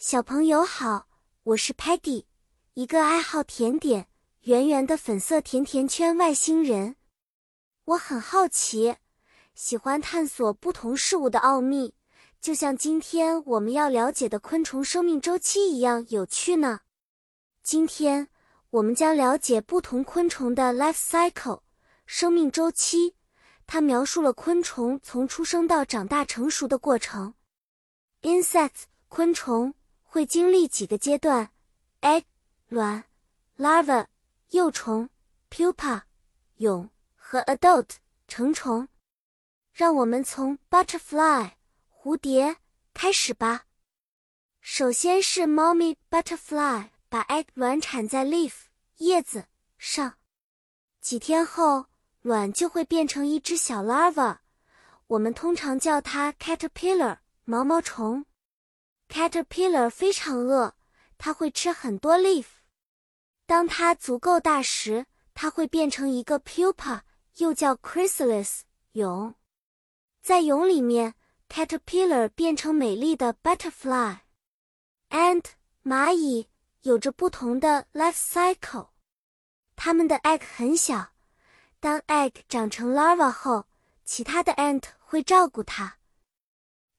小朋友好，我是 Peggy，一个爱好甜点、圆圆的粉色甜甜圈外星人。我很好奇，喜欢探索不同事物的奥秘，就像今天我们要了解的昆虫生命周期一样有趣呢。今天我们将了解不同昆虫的 life cycle 生命周期，它描述了昆虫从出生到长大成熟的过程。Insects 昆虫。会经历几个阶段：egg 卵、larva 幼虫、pupa 蛹和 adult 成虫。让我们从 butterfly 蝴蝶开始吧。首先是 mommy butterfly 把 egg 卵产在 leaf 叶子上，几天后卵就会变成一只小 larva，我们通常叫它 caterpillar 毛毛虫。Caterpillar 非常饿，它会吃很多 leaf。当它足够大时，它会变成一个 pupa，又叫 chrysalis 蛹。在蛹里面，Caterpillar 变成美丽的 butterfly。Ant 蚂蚁有着不同的 life cycle。它们的 egg 很小，当 egg 长成 larva 后，其他的 ant 会照顾它。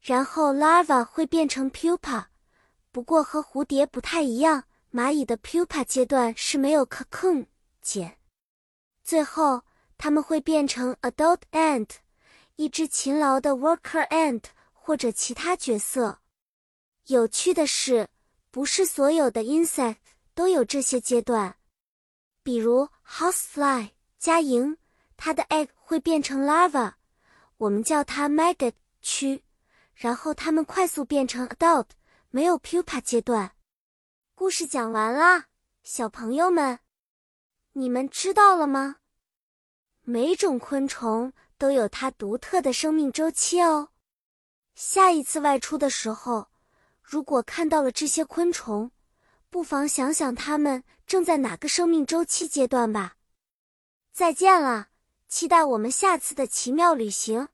然后 larva 会变成 pupa，不过和蝴蝶不太一样，蚂蚁的 pupa 阶段是没有 cocoon 茧。最后，它们会变成 adult ant，一只勤劳的 worker ant 或者其他角色。有趣的是，不是所有的 insect 都有这些阶段。比如 housefly 家蝇，它的 egg 会变成 larva，我们叫它 maggot 蛆。然后它们快速变成 adult，没有 pupa 阶段。故事讲完了，小朋友们，你们知道了吗？每种昆虫都有它独特的生命周期哦。下一次外出的时候，如果看到了这些昆虫，不妨想想它们正在哪个生命周期阶段吧。再见了，期待我们下次的奇妙旅行。